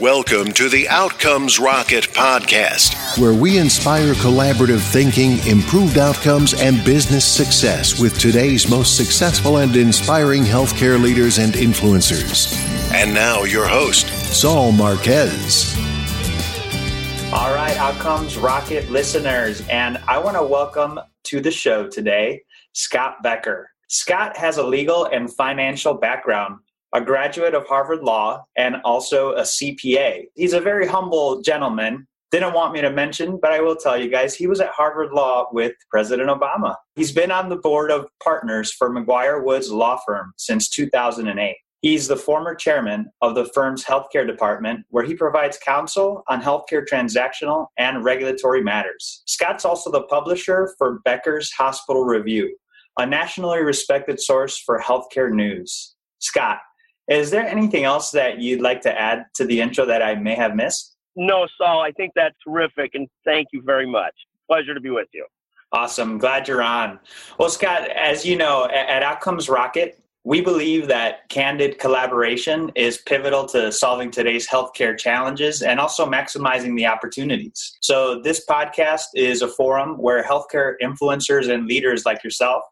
Welcome to the Outcomes Rocket podcast, where we inspire collaborative thinking, improved outcomes, and business success with today's most successful and inspiring healthcare leaders and influencers. And now, your host, Saul Marquez. All right, Outcomes Rocket listeners, and I want to welcome to the show today Scott Becker. Scott has a legal and financial background a graduate of Harvard Law, and also a CPA. He's a very humble gentleman. Didn't want me to mention, but I will tell you guys, he was at Harvard Law with President Obama. He's been on the board of partners for McGuire Woods Law Firm since 2008. He's the former chairman of the firm's healthcare department, where he provides counsel on healthcare transactional and regulatory matters. Scott's also the publisher for Becker's Hospital Review, a nationally respected source for healthcare news. Scott, is there anything else that you'd like to add to the intro that I may have missed? No, Saul, I think that's terrific, and thank you very much. Pleasure to be with you. Awesome. Glad you're on. Well, Scott, as you know, at Outcomes Rocket, we believe that candid collaboration is pivotal to solving today's healthcare challenges and also maximizing the opportunities. So, this podcast is a forum where healthcare influencers and leaders like yourself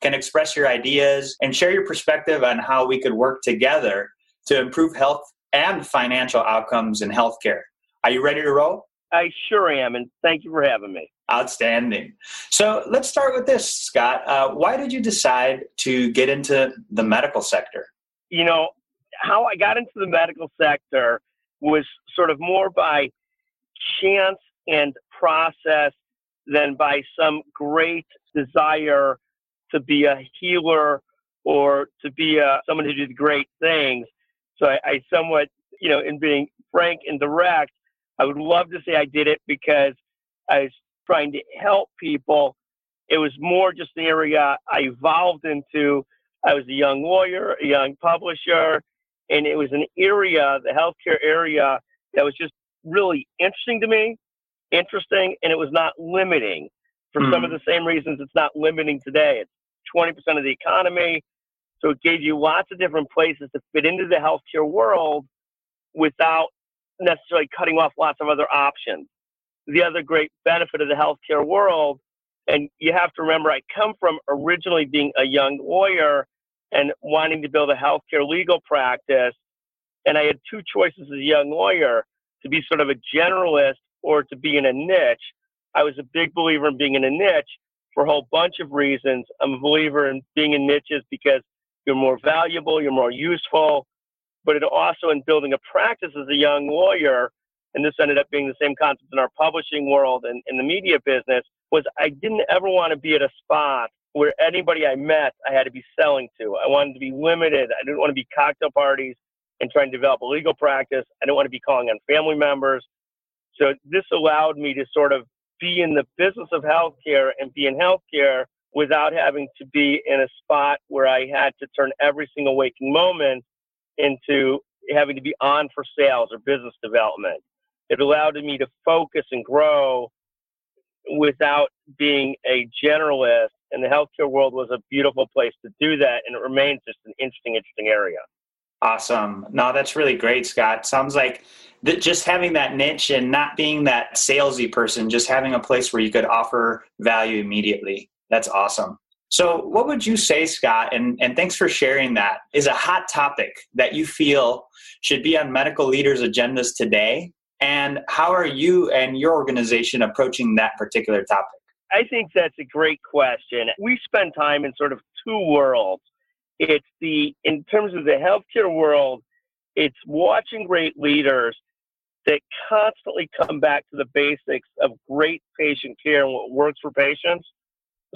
can express your ideas and share your perspective on how we could work together to improve health and financial outcomes in healthcare. Are you ready to roll? I sure am, and thank you for having me. Outstanding. So let's start with this, Scott. Uh, why did you decide to get into the medical sector? You know, how I got into the medical sector was sort of more by chance and process than by some great desire to be a healer or to be a, someone who did great things. So I, I somewhat, you know, in being frank and direct, I would love to say I did it because I was trying to help people. It was more just the area I evolved into. I was a young lawyer, a young publisher, and it was an area, the healthcare area, that was just really interesting to me, interesting, and it was not limiting for mm. some of hmm. the same reasons it's not limiting today. It's 20% of the economy. So it gave you lots of different places to fit into the healthcare world without necessarily cutting off lots of other options. The other great benefit of the healthcare world, and you have to remember, I come from originally being a young lawyer and wanting to build a healthcare legal practice. And I had two choices as a young lawyer to be sort of a generalist or to be in a niche. I was a big believer in being in a niche for a whole bunch of reasons. I'm a believer in being in niches because you're more valuable, you're more useful, but it also in building a practice as a young lawyer, and this ended up being the same concept in our publishing world and in the media business, was I didn't ever want to be at a spot where anybody I met I had to be selling to. I wanted to be limited. I didn't want to be cocktail parties and trying to develop a legal practice. I didn't want to be calling on family members. So this allowed me to sort of be in the business of healthcare and be in healthcare without having to be in a spot where I had to turn every single waking moment into having to be on for sales or business development. It allowed me to focus and grow without being a generalist. And the healthcare world was a beautiful place to do that. And it remains just an interesting, interesting area. Awesome. No, that's really great, Scott. Sounds like that just having that niche and not being that salesy person, just having a place where you could offer value immediately. That's awesome. So, what would you say, Scott, and, and thanks for sharing that, is a hot topic that you feel should be on medical leaders' agendas today? And how are you and your organization approaching that particular topic? I think that's a great question. We spend time in sort of two worlds. It's the, in terms of the healthcare world, it's watching great leaders that constantly come back to the basics of great patient care and what works for patients.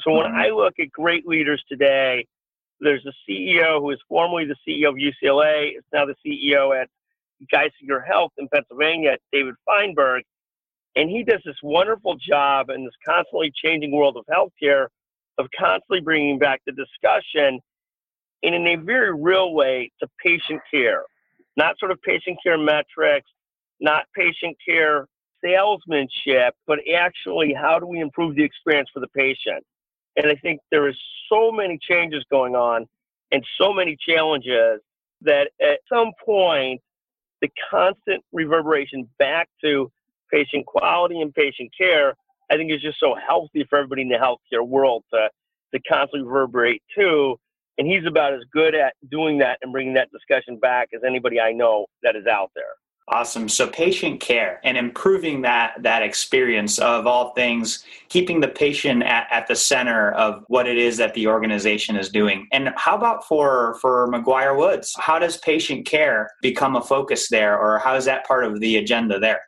So when mm-hmm. I look at great leaders today, there's a CEO who is formerly the CEO of UCLA, is now the CEO at Geisinger Health in Pennsylvania, David Feinberg. And he does this wonderful job in this constantly changing world of healthcare of constantly bringing back the discussion and in a very real way to patient care, not sort of patient care metrics, not patient care salesmanship, but actually how do we improve the experience for the patient? And I think there is so many changes going on and so many challenges that at some point the constant reverberation back to patient quality and patient care, I think is just so healthy for everybody in the healthcare world to, to constantly reverberate to. And he's about as good at doing that and bringing that discussion back as anybody I know that is out there. Awesome. So patient care and improving that that experience of all things, keeping the patient at, at the center of what it is that the organization is doing. And how about for for McGuire Woods? How does patient care become a focus there, or how is that part of the agenda there?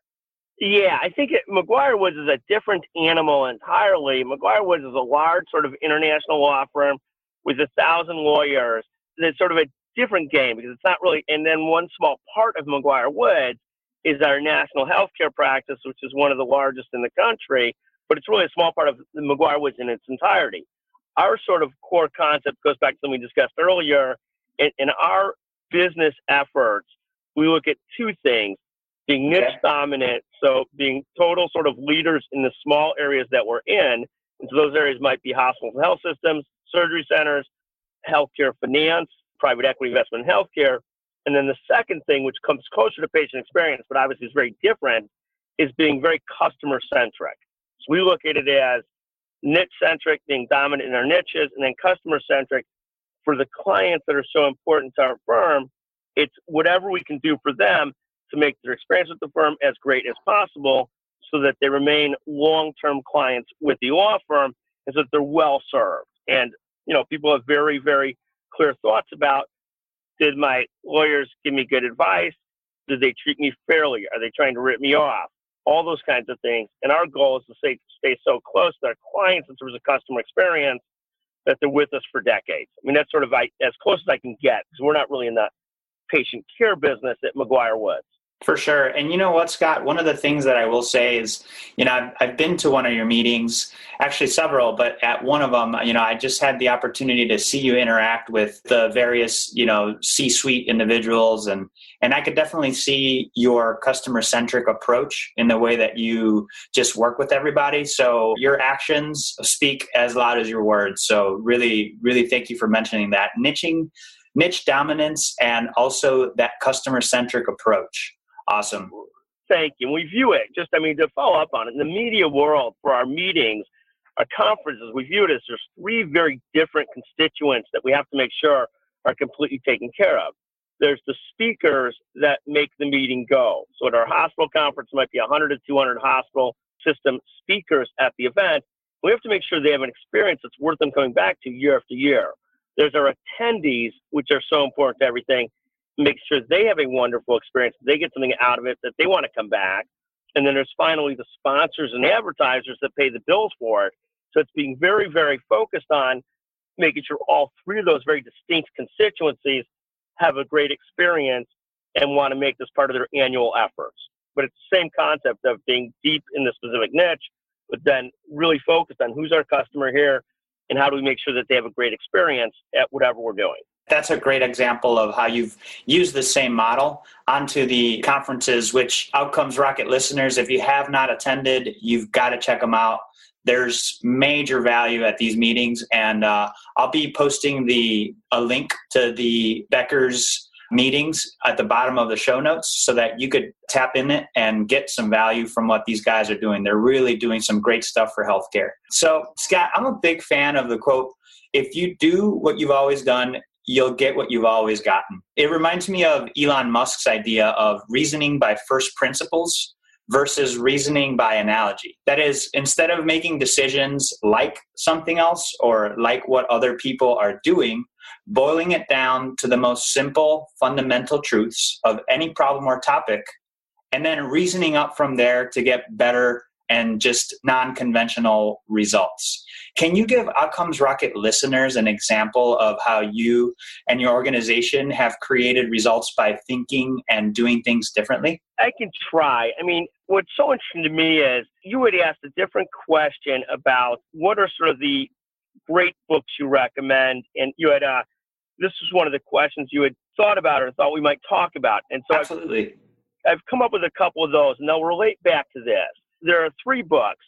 Yeah, I think it, McGuire Woods is a different animal entirely. McGuire Woods is a large sort of international law firm with a thousand lawyers. It's sort of a different game because it's not really. And then one small part of McGuire Woods is our national healthcare practice, which is one of the largest in the country, but it's really a small part of the McGuire Woods in its entirety. Our sort of core concept goes back to something we discussed earlier. In, in our business efforts, we look at two things being niche okay. dominant, so being total sort of leaders in the small areas that we're in. And so those areas might be hospitals and health systems, surgery centers, healthcare finance, private equity investment in healthcare. And then the second thing, which comes closer to patient experience, but obviously is very different, is being very customer centric. So we look at it as niche centric, being dominant in our niches, and then customer centric for the clients that are so important to our firm. It's whatever we can do for them to make their experience with the firm as great as possible so that they remain long term clients with the law firm and so that they're well served. And, you know, people have very, very clear thoughts about did my lawyers give me good advice? Did they treat me fairly? Are they trying to rip me off? All those kinds of things. And our goal is to stay, stay so close to our clients in terms of customer experience that they're with us for decades. I mean, that's sort of I, as close as I can get because we're not really in the patient care business at McGuire Woods. For sure. And you know what, Scott? One of the things that I will say is, you know, I've, I've, been to one of your meetings, actually several, but at one of them, you know, I just had the opportunity to see you interact with the various, you know, C-suite individuals, and and I could definitely see your customer-centric approach in the way that you just work with everybody. So your actions speak as loud as your words. So really, really, thank you for mentioning that niching niche dominance and also that customer centric approach. Awesome. Thank you. And we view it just, I mean, to follow up on it, in the media world for our meetings, our conferences, we view it as there's three very different constituents that we have to make sure are completely taken care of. There's the speakers that make the meeting go. So at our hospital conference, might be 100 to 200 hospital system speakers at the event. We have to make sure they have an experience that's worth them coming back to year after year. There's our attendees, which are so important to everything make sure they have a wonderful experience, they get something out of it, that they want to come back. And then there's finally the sponsors and advertisers that pay the bills for it. So it's being very, very focused on making sure all three of those very distinct constituencies have a great experience and want to make this part of their annual efforts. But it's the same concept of being deep in the specific niche, but then really focused on who's our customer here and how do we make sure that they have a great experience at whatever we're doing. That's a great example of how you've used the same model onto the conferences, which Outcomes Rocket listeners, if you have not attended, you've got to check them out. There's major value at these meetings, and uh, I'll be posting the a link to the Becker's meetings at the bottom of the show notes so that you could tap in it and get some value from what these guys are doing. They're really doing some great stuff for healthcare. So, Scott, I'm a big fan of the quote if you do what you've always done you'll get what you've always gotten. It reminds me of Elon Musk's idea of reasoning by first principles versus reasoning by analogy. That is, instead of making decisions like something else or like what other people are doing, boiling it down to the most simple, fundamental truths of any problem or topic, and then reasoning up from there to get better and just non conventional results. Can you give Outcomes Rocket listeners an example of how you and your organization have created results by thinking and doing things differently? I can try. I mean, what's so interesting to me is you would ask a different question about what are sort of the great books you recommend, and you had uh, this was one of the questions you had thought about or thought we might talk about, and so absolutely. I've, I've come up with a couple of those, and they'll relate back to this there are three books.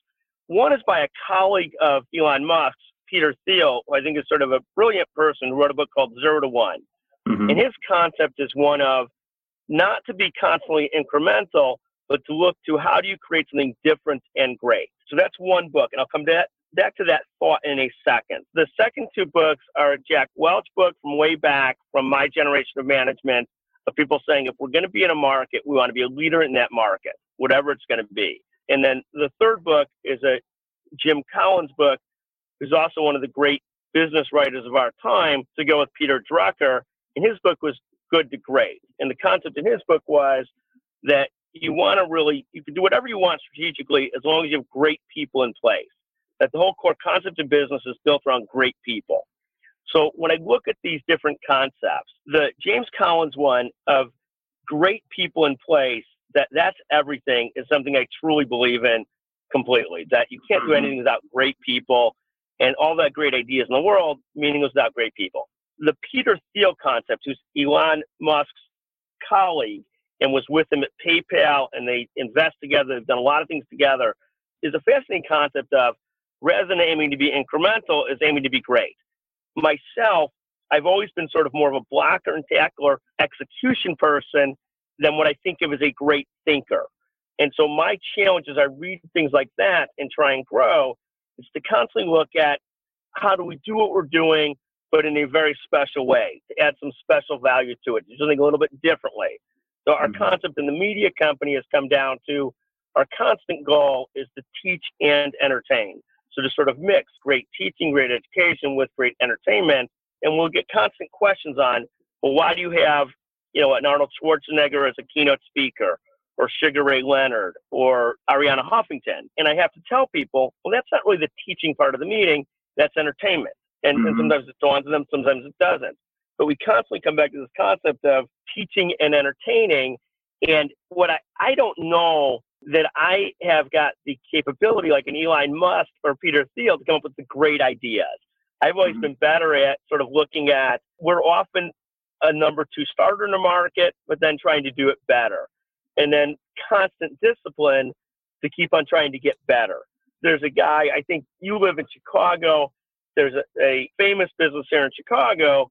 One is by a colleague of Elon Musk's, Peter Thiel, who I think is sort of a brilliant person who wrote a book called Zero to One. Mm-hmm. And his concept is one of not to be constantly incremental, but to look to how do you create something different and great. So that's one book, and I'll come back back to that thought in a second. The second two books are a Jack Welch book from way back from my generation of management of people saying if we're going to be in a market, we want to be a leader in that market, whatever it's going to be. And then the third book is a Jim Collins book, who's also one of the great business writers of our time, to go with Peter Drucker. And his book was Good to Great. And the concept in his book was that you want to really, you can do whatever you want strategically as long as you have great people in place. That the whole core concept of business is built around great people. So when I look at these different concepts, the James Collins one of great people in place, that that's everything is something I truly believe in completely. That you can't do mm-hmm. anything without great people and all that great ideas in the world, meaningless without great people. The Peter Thiel concept, who's Elon Musk's colleague and was with him at PayPal and they invest together, they've done a lot of things together, is a fascinating concept of rather than aiming to be incremental, is aiming to be great myself, I've always been sort of more of a blocker and tackler execution person than what I think of as a great thinker. And so my challenge as I read things like that and try and grow is to constantly look at how do we do what we're doing, but in a very special way, to add some special value to it, do something a little bit differently. So our mm-hmm. concept in the media company has come down to our constant goal is to teach and entertain. So to sort of mix great teaching, great education with great entertainment, and we'll get constant questions on, well, why do you have, you know, an Arnold Schwarzenegger as a keynote speaker, or Sugar Ray Leonard, or Arianna Huffington? And I have to tell people, well, that's not really the teaching part of the meeting. That's entertainment. And, mm-hmm. and sometimes it dawns on them, sometimes it doesn't. But we constantly come back to this concept of teaching and entertaining. And what I, I don't know that I have got the capability, like an Elon Musk or Peter Thiel, to come up with the great ideas. I've always mm-hmm. been better at sort of looking at, we're often a number two starter in the market, but then trying to do it better. And then constant discipline to keep on trying to get better. There's a guy, I think you live in Chicago. There's a, a famous business here in Chicago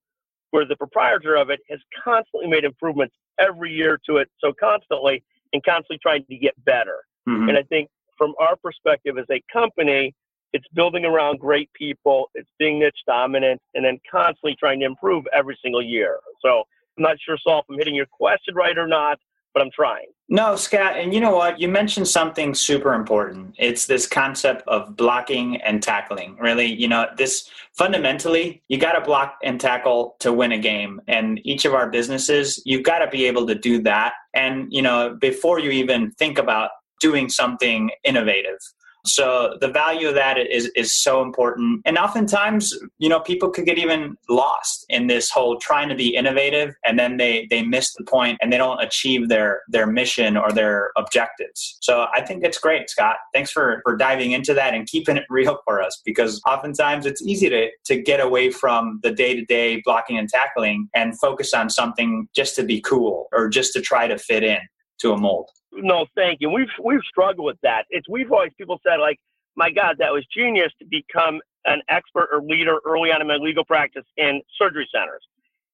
where the proprietor of it has constantly made improvements every year to it so constantly and constantly trying to get better. Mm-hmm. And I think from our perspective as a company, it's building around great people, it's being niche dominant, and then constantly trying to improve every single year. So I'm not sure, Saul, if I'm hitting your question right or not, but I'm trying. No, Scott, and you know what? You mentioned something super important. It's this concept of blocking and tackling. Really, you know, this fundamentally, you got to block and tackle to win a game. And each of our businesses, you've got to be able to do that. And, you know, before you even think about doing something innovative. So the value of that is is so important. And oftentimes, you know, people could get even lost in this whole trying to be innovative and then they they miss the point and they don't achieve their their mission or their objectives. So I think it's great, Scott. Thanks for for diving into that and keeping it real for us because oftentimes it's easy to to get away from the day-to-day blocking and tackling and focus on something just to be cool or just to try to fit in to a mold. No, thank you. We've we've struggled with that. It's we've always people said like, my God, that was genius to become an expert or leader early on in my legal practice in surgery centers.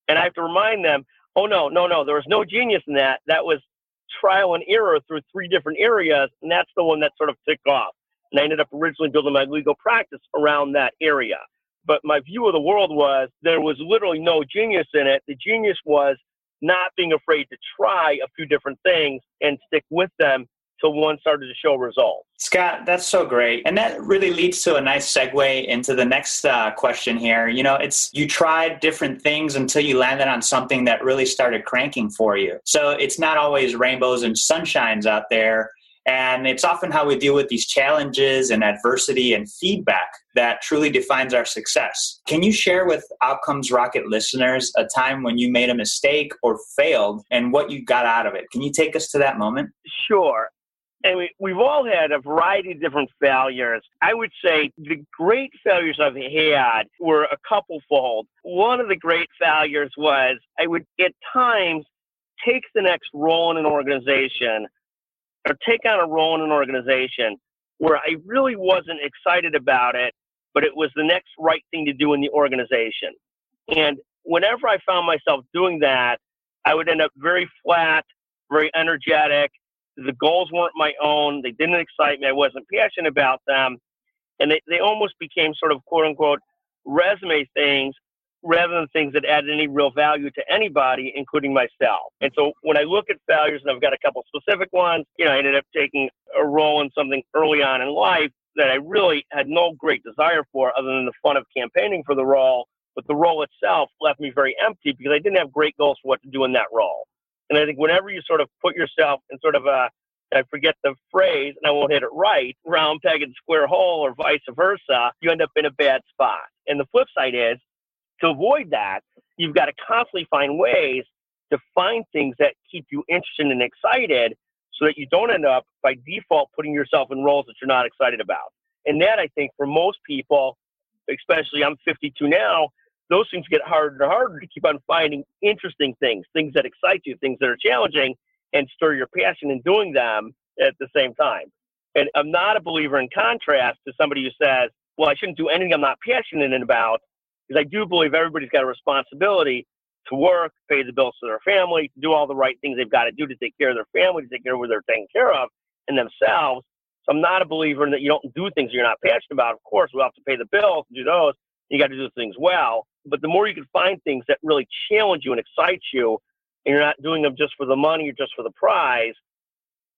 And I have to remind them, oh no, no, no, there was no genius in that. That was trial and error through three different areas, and that's the one that sort of took off. And I ended up originally building my legal practice around that area. But my view of the world was there was literally no genius in it. The genius was not being afraid to try a few different things and stick with them till one started to show results. Scott, that's so great. And that really leads to a nice segue into the next uh, question here. You know, it's you tried different things until you landed on something that really started cranking for you. So it's not always rainbows and sunshines out there. And it's often how we deal with these challenges and adversity and feedback that truly defines our success. Can you share with Outcomes Rocket listeners a time when you made a mistake or failed and what you got out of it? Can you take us to that moment? Sure. And we, we've all had a variety of different failures. I would say the great failures I've had were a couple fold. One of the great failures was I would at times take the next role in an organization or take on a role in an organization where I really wasn't excited about it, but it was the next right thing to do in the organization. And whenever I found myself doing that, I would end up very flat, very energetic. The goals weren't my own. They didn't excite me. I wasn't passionate about them. And they, they almost became sort of quote unquote resume things rather than things that add any real value to anybody, including myself. And so when I look at failures, and I've got a couple specific ones, you know, I ended up taking a role in something early on in life that I really had no great desire for other than the fun of campaigning for the role. But the role itself left me very empty because I didn't have great goals for what to do in that role. And I think whenever you sort of put yourself in sort of a, I forget the phrase and I won't hit it right, round peg and square hole or vice versa, you end up in a bad spot. And the flip side is to avoid that, you've got to constantly find ways to find things that keep you interested and excited so that you don't end up by default putting yourself in roles that you're not excited about. And that I think for most people, especially I'm 52 now, those things get harder and harder to keep on finding interesting things, things that excite you, things that are challenging, and stir your passion in doing them at the same time. And I'm not a believer in contrast to somebody who says, well, I shouldn't do anything I'm not passionate about, because I do believe everybody's got a responsibility to work, pay the bills to their family, do all the right things they've got to do to take care of their family, to take care of what they're taking care of and themselves. So I'm not a believer in that you don't do things you're not passionate about. Of course, we'll have to pay the bills, do those. You got to do things well. But the more you can find things that really challenge you and excite you, and you're not doing them just for the money or just for the prize,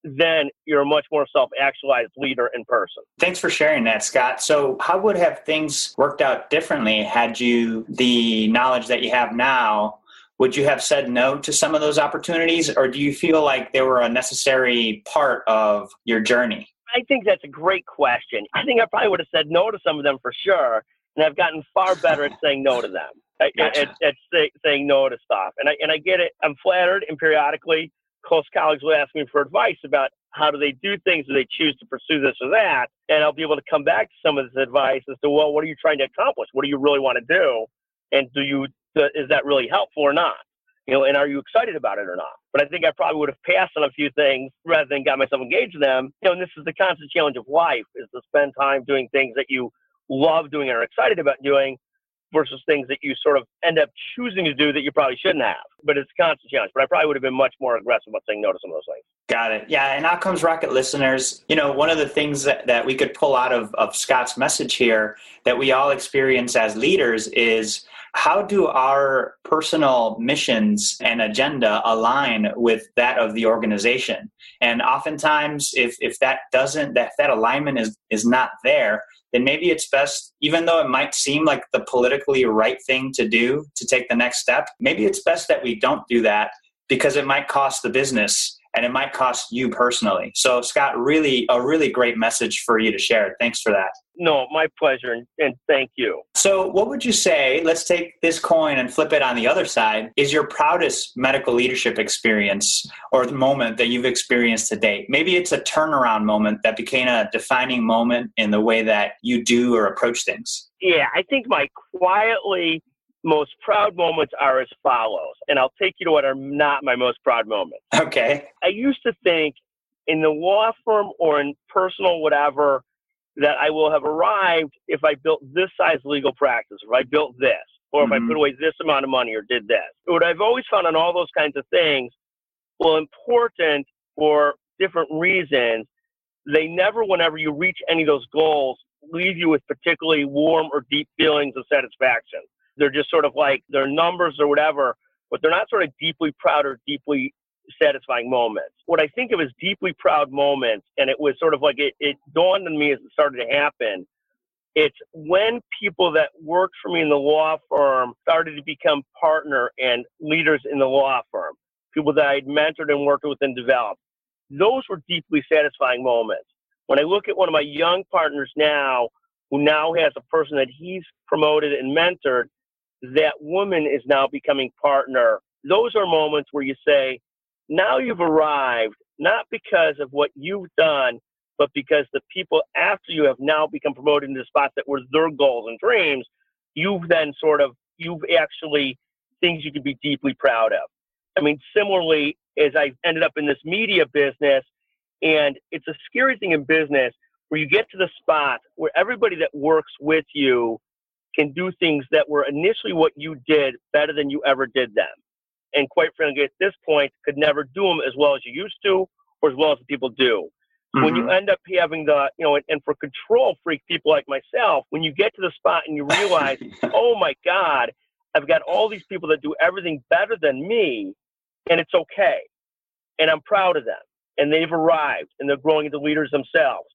then you're a much more self-actualized leader in person. Thanks for sharing that, Scott. So, how would have things worked out differently had you the knowledge that you have now? Would you have said no to some of those opportunities, or do you feel like they were a necessary part of your journey? I think that's a great question. I think I probably would have said no to some of them for sure, and I've gotten far better at saying no to them. Gotcha. At, at, say, saying no to stuff, and I and I get it. I'm flattered, and periodically close colleagues will ask me for advice about how do they do things, do they choose to pursue this or that, and I'll be able to come back to some of this advice as to well, what are you trying to accomplish? What do you really want to do, and do you is that really helpful or not? You know, and are you excited about it or not? But I think I probably would have passed on a few things rather than got myself engaged in them. You know, and this is the constant challenge of life: is to spend time doing things that you love doing and are excited about doing, versus things that you sort of end up choosing to do that you probably shouldn't have. But it's a constant challenge. But I probably would have been much more aggressive about saying no to some of those things. Got it. Yeah. And Outcomes Rocket listeners, you know, one of the things that, that we could pull out of, of Scott's message here that we all experience as leaders is how do our personal missions and agenda align with that of the organization? And oftentimes, if, if that doesn't, that, that alignment is, is not there, then maybe it's best, even though it might seem like the politically right thing to do to take the next step, maybe it's best that we don't do that because it might cost the business and it might cost you personally. So, Scott, really a really great message for you to share. Thanks for that. No, my pleasure, and, thank you. So, what would you say? Let's take this coin and flip it on the other side. Is your proudest medical leadership experience or the moment that you've experienced to date? Maybe it's a turnaround moment that became a defining moment in the way that you do or approach things. Yeah, I think my quietly most proud moments are as follows, and I'll take you to what are not my most proud moments. Okay. I used to think in the law firm or in personal whatever that I will have arrived if I built this size legal practice, if I built this, or if mm-hmm. I put away this amount of money or did this. What I've always found on all those kinds of things, well, important for different reasons, they never, whenever you reach any of those goals, leave you with particularly warm or deep feelings of satisfaction. They're just sort of like their numbers or whatever, but they're not sort of deeply proud or deeply satisfying moments. What I think of as deeply proud moments, and it was sort of like it, it dawned on me as it started to happen. It's when people that worked for me in the law firm started to become partner and leaders in the law firm, people that I'd mentored and worked with and developed. Those were deeply satisfying moments. When I look at one of my young partners now, who now has a person that he's promoted and mentored, that woman is now becoming partner. Those are moments where you say, now you've arrived, not because of what you've done, but because the people after you have now become promoted into the spots that were their goals and dreams, you've then sort of, you've actually things you can be deeply proud of. I mean, similarly, as I ended up in this media business, and it's a scary thing in business where you get to the spot where everybody that works with you can do things that were initially what you did better than you ever did them. and quite frankly, at this point, could never do them as well as you used to or as well as the people do. Mm-hmm. When you mm-hmm. end up having the, you know, and, and for control freak people like myself, when you get to the spot and you realize, oh my God, I've got all these people that do everything better than me, and it's okay. And I'm proud of them. And they've arrived and they're growing into leaders themselves.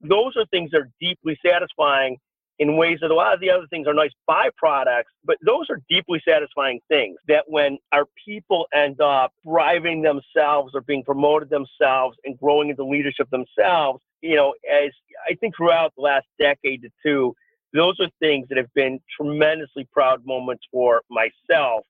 Those are things that are deeply satisfying in ways that a lot of the other things are nice byproducts, but those are deeply satisfying things that when our people end up thriving themselves or being promoted themselves and growing into leadership themselves, you know, as I think throughout the last decade to two, those are things that have been tremendously proud moments for myself.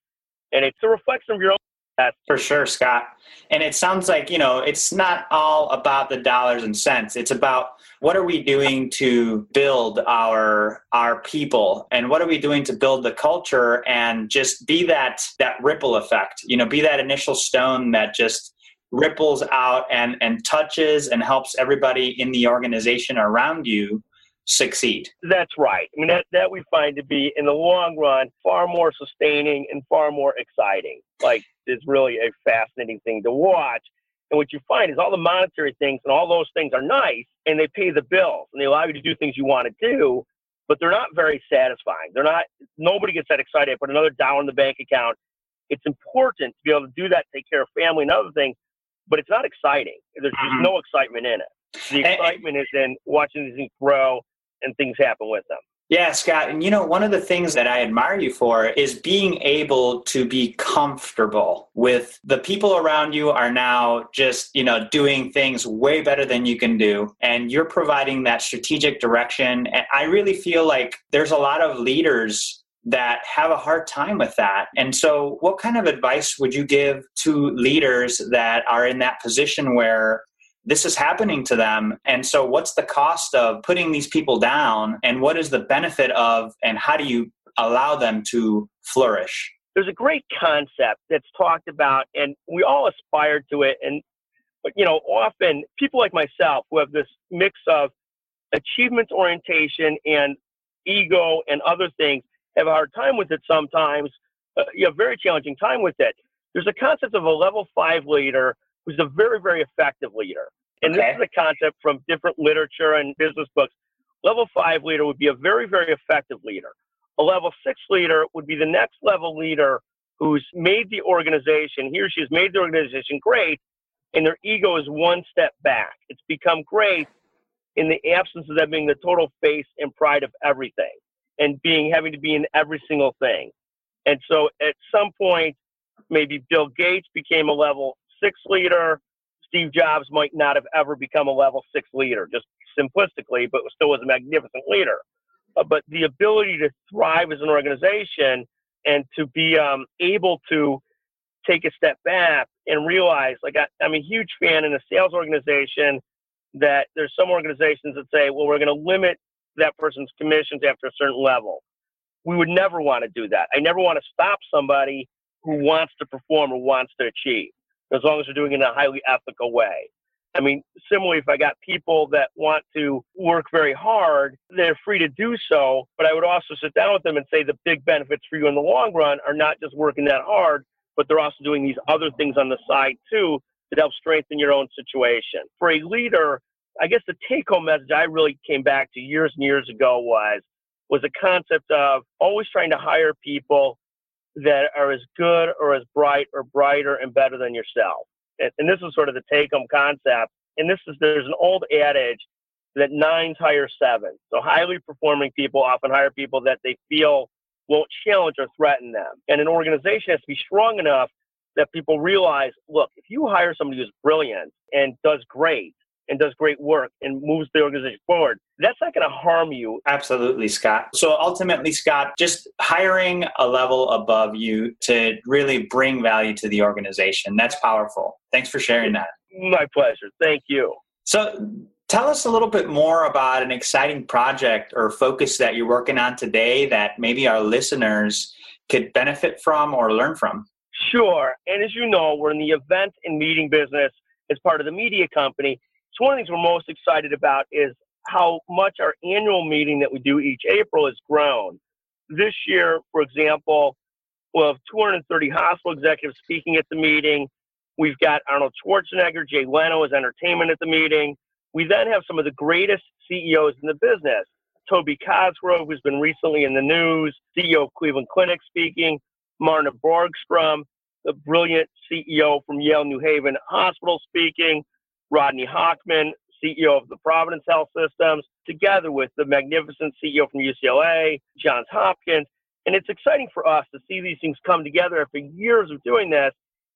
And it's a reflection of your own that's for sure, Scott. And it sounds like, you know, it's not all about the dollars and cents. It's about what are we doing to build our our people and what are we doing to build the culture and just be that that ripple effect. You know, be that initial stone that just ripples out and and touches and helps everybody in the organization around you succeed. That's right. I mean, that, that we find to be, in the long run, far more sustaining and far more exciting. Like, it's really a fascinating thing to watch. And what you find is all the monetary things and all those things are nice and they pay the bills and they allow you to do things you want to do, but they're not very satisfying. They're not, nobody gets that excited. Put another dollar in the bank account. It's important to be able to do that, take care of family and other things, but it's not exciting. There's just mm-hmm. no excitement in it. The excitement is in watching these things grow and things happen with them. Yeah, Scott. And you know, one of the things that I admire you for is being able to be comfortable with the people around you are now just, you know, doing things way better than you can do. And you're providing that strategic direction. And I really feel like there's a lot of leaders that have a hard time with that. And so, what kind of advice would you give to leaders that are in that position where this is happening to them. And so, what's the cost of putting these people down? And what is the benefit of, and how do you allow them to flourish? There's a great concept that's talked about, and we all aspire to it. And, but, you know, often people like myself who have this mix of achievement orientation and ego and other things have a hard time with it sometimes. Uh, you have a very challenging time with it. There's a concept of a level five leader who's a very, very effective leader. And okay. this is a concept from different literature and business books. Level five leader would be a very, very effective leader. A level six leader would be the next level leader who's made the organization, he or she has made the organization great, and their ego is one step back. It's become great in the absence of them being the total face and pride of everything and being having to be in every single thing. And so at some point, maybe Bill Gates became a level six leader, Steve Jobs might not have ever become a level six leader, just simplistically, but still was a magnificent leader. Uh, but the ability to thrive as an organization and to be um, able to take a step back and realize, like, I, I'm a huge fan in a sales organization that there's some organizations that say, well, we're going to limit that person's commissions after a certain level. We would never want to do that. I never want to stop somebody who wants to perform or wants to achieve as long as they're doing it in a highly ethical way. I mean, similarly, if I got people that want to work very hard, they're free to do so. But I would also sit down with them and say the big benefits for you in the long run are not just working that hard, but they're also doing these other things on the side too that help strengthen your own situation. For a leader, I guess the take home message I really came back to years and years ago was was a concept of always trying to hire people that are as good or as bright or brighter and better than yourself. And, and this is sort of the take home concept. And this is, there's an old adage that nines hire seven. So highly performing people often hire people that they feel won't challenge or threaten them. And an organization has to be strong enough that people realize, look, if you hire somebody who's brilliant and does great, and does great work and moves the organization forward, that's not going to harm you. Absolutely, Scott. So ultimately, Scott, just hiring a level above you to really bring value to the organization. That's powerful. Thanks for sharing that. My pleasure. Thank you. So, tell us a little bit more about an exciting project or focus that you're working on today that maybe our listeners could benefit from or learn from. Sure. And as you know, we're in the event and meeting business as part of the media company. So one of the things we're most excited about is how much our annual meeting that we do each April has grown. This year, for example, We'll have 230 hospital executives speaking at the meeting. We've got Arnold Schwarzenegger, Jay Leno as entertainment at the meeting. We then have some of the greatest CEOs in the business. Toby Cosgrove, who's been recently in the news, CEO of Cleveland Clinic speaking, Marna Borgstrom, the brilliant CEO from Yale New Haven Hospital speaking, Rodney Hochman, CEO of the Providence Health Systems, together with the magnificent CEO from UCLA, Johns Hopkins. And it's exciting for us to see these things come together after years of doing this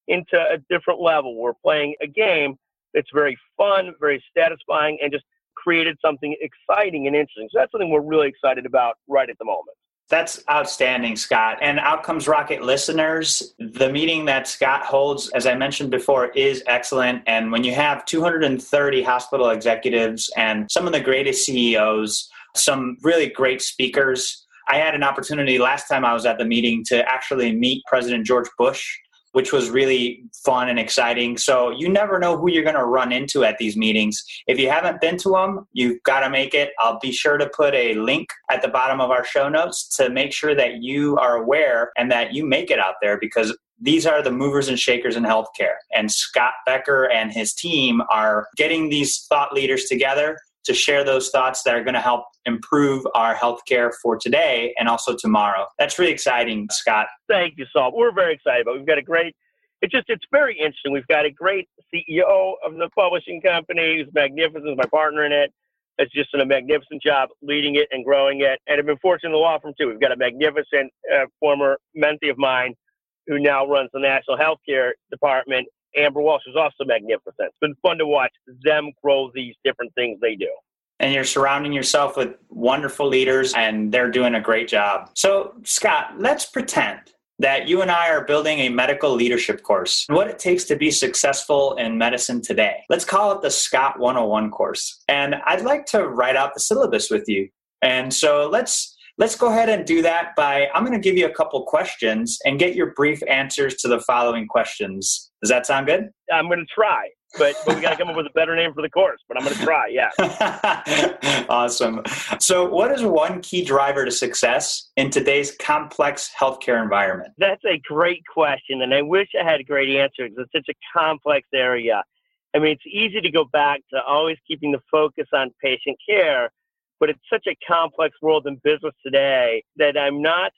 into a different level. We're playing a game that's very fun, very satisfying, and just created something exciting and interesting. So that's something we're really excited about right at the moment. That's outstanding, Scott. And Outcomes Rocket listeners, the meeting that Scott holds, as I mentioned before, is excellent. And when you have 230 hospital executives and some of the greatest CEOs, some really great speakers, I had an opportunity last time I was at the meeting to actually meet President George Bush which was really fun and exciting. So you never know who you're going to run into at these meetings. If you haven't been to them, you've got to make it. I'll be sure to put a link at the bottom of our show notes to make sure that you are aware and that you make it out there because these are the movers and shakers in healthcare. And Scott Becker and his team are getting these thought leaders together to share those thoughts that are going to help improve our healthcare for today and also tomorrow. That's really exciting, Scott. Thank you, Saul. We're very excited but We've got a great. It's just it's very interesting. We've got a great CEO of the publishing company who's magnificent, my partner in it. It's just done a magnificent job leading it and growing it. And I've been fortunate in the law firm too. We've got a magnificent uh, former mentee of mine who now runs the National Healthcare Department Amber Walsh is also magnificent. It's been fun to watch them grow these different things they do. And you're surrounding yourself with wonderful leaders, and they're doing a great job. So, Scott, let's pretend that you and I are building a medical leadership course, what it takes to be successful in medicine today. Let's call it the Scott 101 course. And I'd like to write out the syllabus with you. And so let's let's go ahead and do that by I'm going to give you a couple questions and get your brief answers to the following questions. Does that sound good? I'm going to try, but, but we got to come up with a better name for the course. But I'm going to try. Yeah. awesome. So, what is one key driver to success in today's complex healthcare environment? That's a great question, and I wish I had a great answer because it's such a complex area. I mean, it's easy to go back to always keeping the focus on patient care, but it's such a complex world in business today that I'm not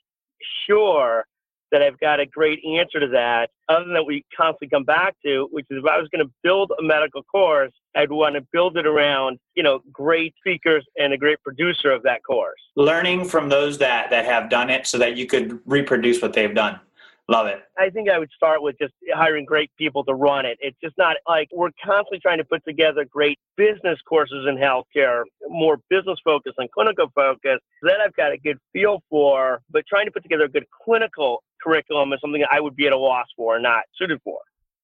sure that I've got a great answer to that, other than that we constantly come back to, which is if I was going to build a medical course, I'd want to build it around, you know, great speakers and a great producer of that course. Learning from those that, that have done it so that you could reproduce what they've done. Love it. I think I would start with just hiring great people to run it. It's just not like we're constantly trying to put together great business courses in healthcare, more business focus and clinical focus. That I've got a good feel for, but trying to put together a good clinical curriculum is something I would be at a loss for, not suited for.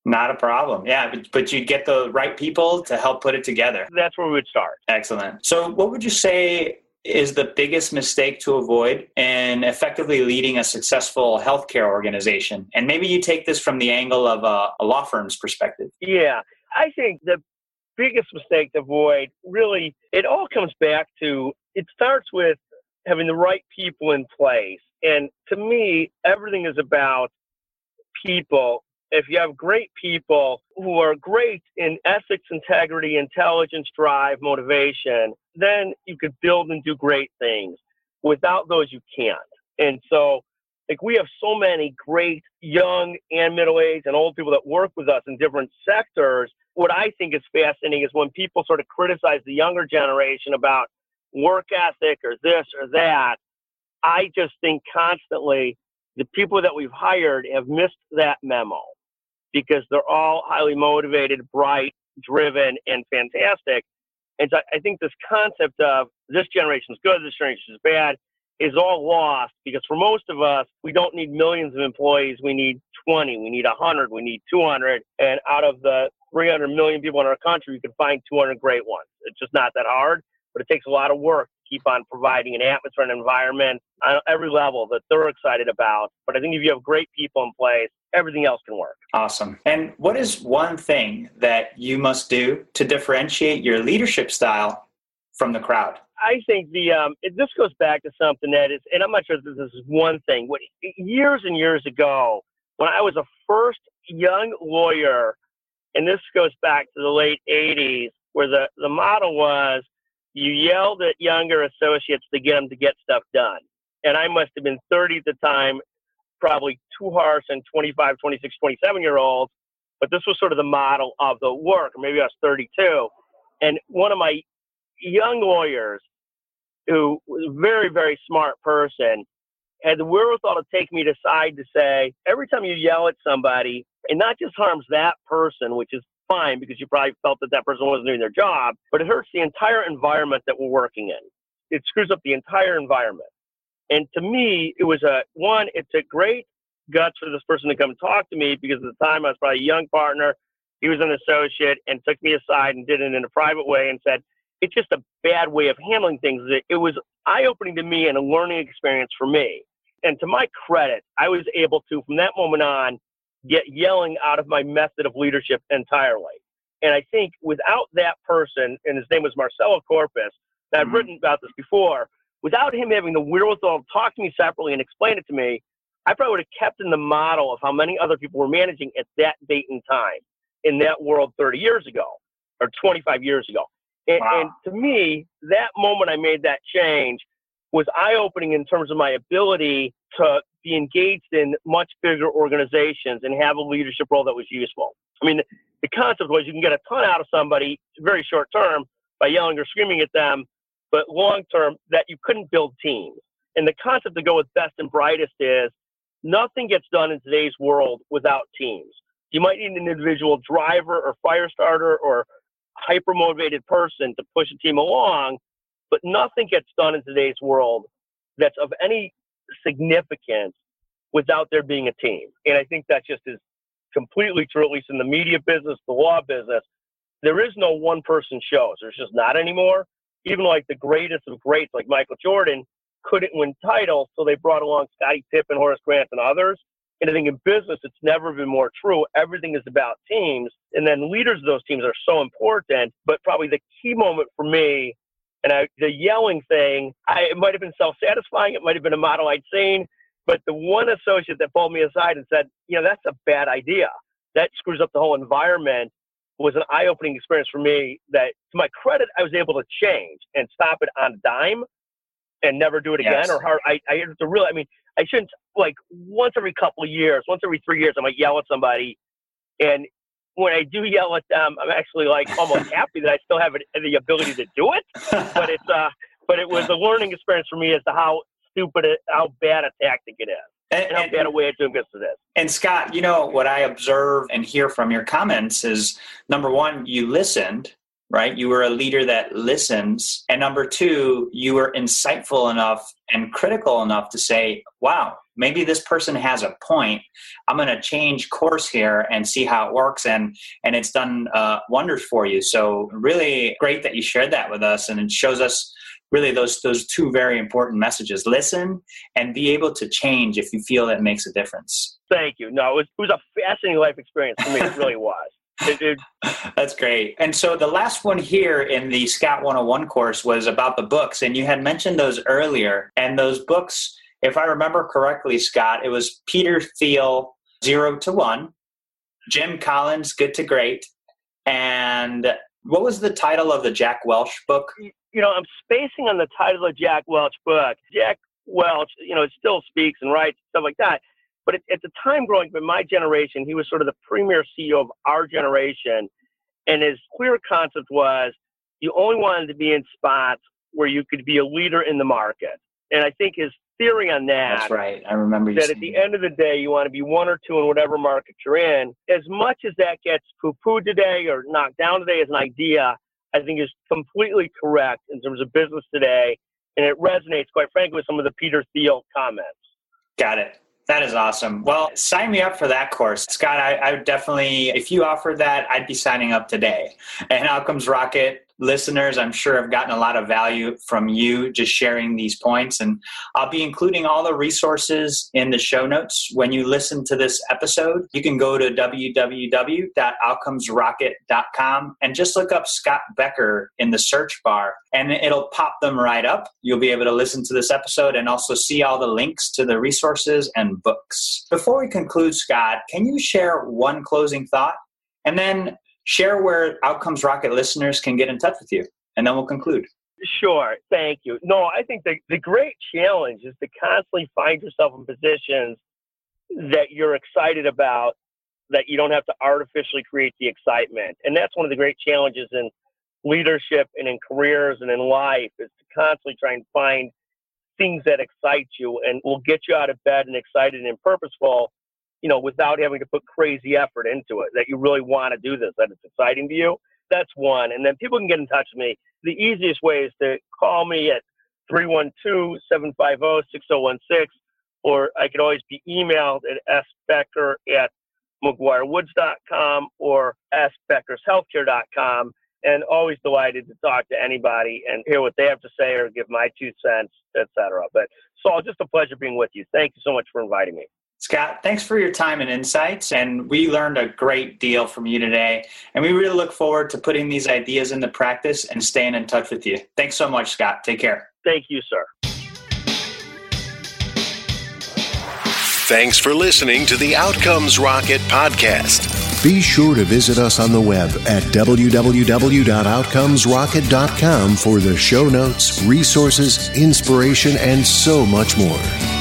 Not a problem. Yeah, but, but you'd get the right people to help put it together. That's where we would start. Excellent. So, what would you say is the biggest mistake to avoid in effectively leading a successful healthcare organization? And maybe you take this from the angle of a, a law firm's perspective. Yeah, I think the biggest mistake to avoid really, it all comes back to it starts with having the right people in place. And to me, everything is about people. If you have great people who are great in ethics, integrity, intelligence, drive, motivation, then you could build and do great things. Without those, you can't. And so, like, we have so many great young and middle aged and old people that work with us in different sectors. What I think is fascinating is when people sort of criticize the younger generation about work ethic or this or that. I just think constantly the people that we've hired have missed that memo because they're all highly motivated, bright, driven, and fantastic. And so I think this concept of this generation is good, this generation is bad, is all lost because for most of us, we don't need millions of employees. We need 20, we need 100, we need 200. And out of the 300 million people in our country, you can find 200 great ones. It's just not that hard, but it takes a lot of work keep on providing an atmosphere and environment on every level that they're excited about. But I think if you have great people in place, everything else can work. Awesome. And what is one thing that you must do to differentiate your leadership style from the crowd? I think the um, it, this goes back to something that is, and I'm not sure this is one thing. What years and years ago, when I was a first young lawyer, and this goes back to the late '80s, where the the model was you yelled at younger associates to get them to get stuff done. And I must have been 30 at the time, probably too harsh on 25, 26, 27 year olds. But this was sort of the model of the work. Maybe I was 32. And one of my young lawyers, who was a very, very smart person, had the wherewithal to take me aside to say, every time you yell at somebody, it not just harms that person, which is fine because you probably felt that that person wasn't doing their job, but it hurts the entire environment that we're working in. It screws up the entire environment. And to me, it was a one, it's a great guts for this person to come talk to me because at the time I was probably a young partner. He was an associate and took me aside and did it in a private way and said, it's just a bad way of handling things. It was eye opening to me and a learning experience for me. And to my credit, I was able to, from that moment on, get yelling out of my method of leadership entirely. And I think without that person, and his name was Marcelo Corpus, and I've mm-hmm. written about this before, without him having the wherewithal to talk to me separately and explain it to me, I probably would have kept in the model of how many other people were managing at that date and time in that world 30 years ago or 25 years ago. And, wow. and to me, that moment I made that change was eye opening in terms of my ability to be engaged in much bigger organizations and have a leadership role that was useful. I mean, the concept was you can get a ton out of somebody very short term by yelling or screaming at them, but long term that you couldn't build teams. And the concept to go with best and brightest is nothing gets done in today's world without teams. You might need an individual driver or fire starter or hyper motivated person to push a team along, but nothing gets done in today's world that's of any significance without there being a team. And I think that just is completely true, at least in the media business, the law business. There is no one person shows. There's just not anymore. Even like the greatest of greats, like Michael Jordan, couldn't win titles, so they brought along Scottie Pippen, Horace Grant, and others. And I think in business, it's never been more true. Everything is about teams, and then leaders of those teams are so important. But probably the key moment for me and I, the yelling thing, I, it might have been self satisfying. It might have been a model I'd seen. But the one associate that pulled me aside and said, you know, that's a bad idea. That screws up the whole environment was an eye opening experience for me that, to my credit, I was able to change and stop it on a dime and never do it yes. again. Or hard, I, I have to really, I mean, I shouldn't, like, once every couple of years, once every three years, I might yell at somebody. And when I do yell at them, I'm actually like almost happy that I still have it, the ability to do it. But it's uh, but it was a learning experience for me as to how stupid, it, how bad a tactic it is. And, and how bad a way of doing business is. And Scott, you know what I observe and hear from your comments is number one, you listened, right? You were a leader that listens, and number two, you were insightful enough and critical enough to say, "Wow, maybe this person has a point. I'm going to change course here and see how it works and and it's done uh, wonders for you. So really great that you shared that with us and it shows us really those those two very important messages. Listen and be able to change if you feel that makes a difference. Thank you. No it was, it was a fascinating life experience for me. It really was. That's great. And so the last one here in the Scout 101 course was about the books, and you had mentioned those earlier. And those books if I remember correctly, Scott, it was Peter Thiel, Zero to One, Jim Collins, Good to Great, and what was the title of the Jack Welch book? You know, I'm spacing on the title of Jack Welch book. Jack Welch, you know, still speaks and writes stuff like that. But at, the time growing up in my generation, he was sort of the premier CEO of our generation. And his clear concept was you only wanted to be in spots where you could be a leader in the market. And I think his theory on that. That's right. I remember you said that at the end of the day, you want to be one or two in whatever market you're in. As much as that gets poo pooed today or knocked down today as an idea, I think is completely correct in terms of business today. And it resonates, quite frankly, with some of the Peter Thiel comments. Got it. That is awesome. Well, sign me up for that course. Scott, I, I would definitely, if you offered that, I'd be signing up today. And Outcomes Rocket listeners, I'm sure, have gotten a lot of value from you just sharing these points. And I'll be including all the resources in the show notes. When you listen to this episode, you can go to www.outcomesrocket.com and just look up Scott Becker in the search bar, and it'll pop them right up. You'll be able to listen to this episode and also see all the links to the resources and books. Before we conclude, Scott, can you share one closing thought? And then share where Outcomes Rocket listeners can get in touch with you, and then we'll conclude. Sure. Thank you. No, I think the, the great challenge is to constantly find yourself in positions that you're excited about, that you don't have to artificially create the excitement. And that's one of the great challenges in leadership and in careers and in life is to constantly try and find things that excite you and will get you out of bed and excited and purposeful you know, without having to put crazy effort into it, that you really want to do this, that it's exciting to you. That's one. And then people can get in touch with me. The easiest way is to call me at 312 750 6016, or I could always be emailed at sbecker at mcguirewoods.com or sbeckershealthcare.com. And always delighted to talk to anybody and hear what they have to say or give my two cents, etc. But Saul, just a pleasure being with you. Thank you so much for inviting me. Scott, thanks for your time and insights. And we learned a great deal from you today. And we really look forward to putting these ideas into practice and staying in touch with you. Thanks so much, Scott. Take care. Thank you, sir. Thanks for listening to the Outcomes Rocket podcast. Be sure to visit us on the web at www.outcomesrocket.com for the show notes, resources, inspiration, and so much more.